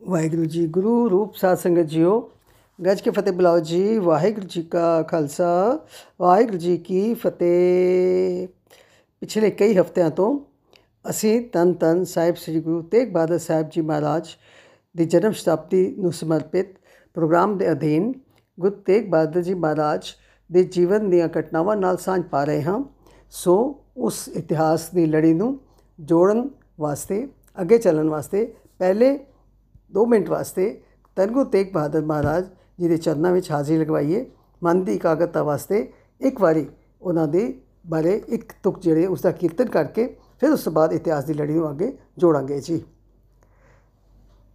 ਵਾਹਿਗੁਰੂ ਜੀ ਗੁਰੂ ਰੂਪ ਸਾਧ ਸੰਗਤ ਜੀਓ, ਗੱਜ ਕੇ ਫਤਿਹ ਬੁਲਾਓ ਜੀ, ਵਾਹਿਗੁਰੂ ਜੀ ਕਾ ਖਾਲਸਾ, ਵਾਹਿਗੁਰੂ ਜੀ ਕੀ ਫਤਿਹ। ਪਿਛਲੇ ਕਈ ਹਫ਼ਤਿਆਂ ਤੋਂ ਅਸੀਂ ਤਨ ਤਨ ਸਾਹਿਬ ਸ੍ਰੀ ਗੁਰੂ ਤੇਗ ਬਹਾਦਰ ਸਾਹਿਬ ਜੀ ਮਹਾਰਾਜ ਦੀ ਜਨਮ ਸ਼ਤਾਬਦੀ ਨੂੰ ਸਮਰਪਿਤ ਪ੍ਰੋਗਰਾਮ ਦੇ ਅਧੀਨ ਗੁਰੂ ਤੇਗ ਬਹਾਦਰ ਜੀ ਮਹਾਰਾਜ ਦੇ ਜੀਵਨ ਦੀਆਂ ਘਟਨਾਵਾਂ ਨਾਲ ਸਾਂਝ ਪਾ ਰਹੇ ਹਾਂ। ਸੋ ਉਸ ਇਤਿਹਾਸ ਦੀ ਲੜੀ ਨੂੰ ਜੋੜਨ ਵਾਸਤੇ, ਅੱਗੇ ਚੱਲਣ ਵਾਸਤੇ ਪਹਿਲੇ 2 ਮਿੰਟ ਵਾਸਤੇ ਧੰਨ ਗੁਰੂ ਤੇਗ ਬਹਾਦਰ ਮਹਾਰਾਜ ਜੀ ਦੇ ਚਰਨਾਂ ਵਿੱਚ ਹਾਜ਼ਰੀ ਲਗਵਾਈਏ। ਮਨ ਦੀ ਇਕਾਗਰਤਾ ਵਾਸਤੇ ਇੱਕ ਵਾਰੀ ਉਹਨਾਂ ਦੇ ਬਾਰੇ ਇੱਕ ਤੁਕ ਜਿਹੜੇ ਉਸ ਦਾ ਕੀਰਤਨ ਕਰਕੇ ਫਿਰ ਉਸ ਤੋਂ ਬਾਅਦ ਇਤਿਹਾਸ ਦੀ ਲੜੀ ਨੂੰ ਅੱਗੇ ਜੋੜਾਂਗੇ ਜੀ।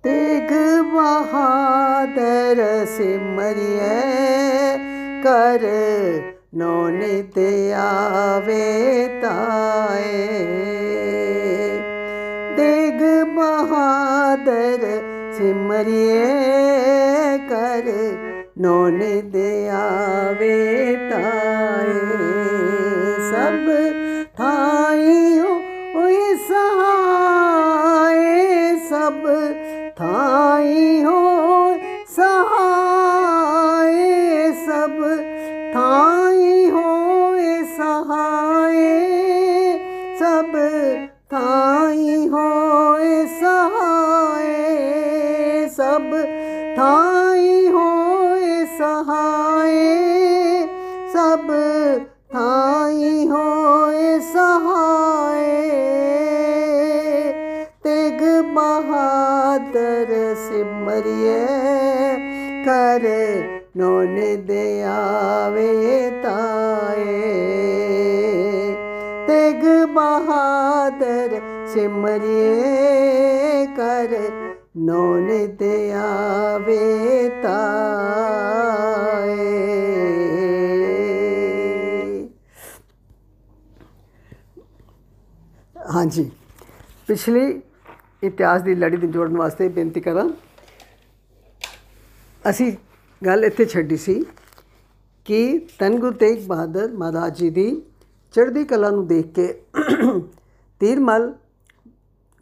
ਤੇਗ ਬਹਾਦਰ ਸਿਮਰਿਏ, ਕਰ ਨੋ ਨਿਤ ਆਵੇ ਤਾਏ। ਤੇਗ ਬਹਾਦਰ ਸਿਮਰਿਏ ਕਰ ਨੋ ਨਿਤ ਆਵੇ ਤਾਏ ਸਭ ਥਾਈ ਹੋਏ ਸਹਾਏ ਸਭ ਥਾਈ ਕਰ, ਨੋਨ ਦੇ ਆਵੇ ਤਾਏ। ਤੇਗ ਬਹਾਦਰ ਸਿਮਰਿਏ ਕਰ, ਨੋਨ ਤੇ ਆਵੇ ਤਾਏ। ਹਾਂਜੀ, ਪਿਛਲੀ ਇਤਿਹਾਸ ਦੀ ਲੜੀ ਨੂੰ ਜੋੜਨ ਵਾਸਤੇ ਬੇਨਤੀ ਕਰਾਂ। ਅਸੀਂ ਗੱਲ ਇੱਥੇ ਛੱਡੀ ਸੀ ਕਿ ਧੰਨ ਗੁਰੂ ਤੇਗ ਬਹਾਦਰ ਮਹਾਰਾਜ ਜੀ ਦੀ ਚੜ੍ਹਦੀ ਕਲਾ ਨੂੰ ਦੇਖ ਕੇ ਤੀਰਮਲ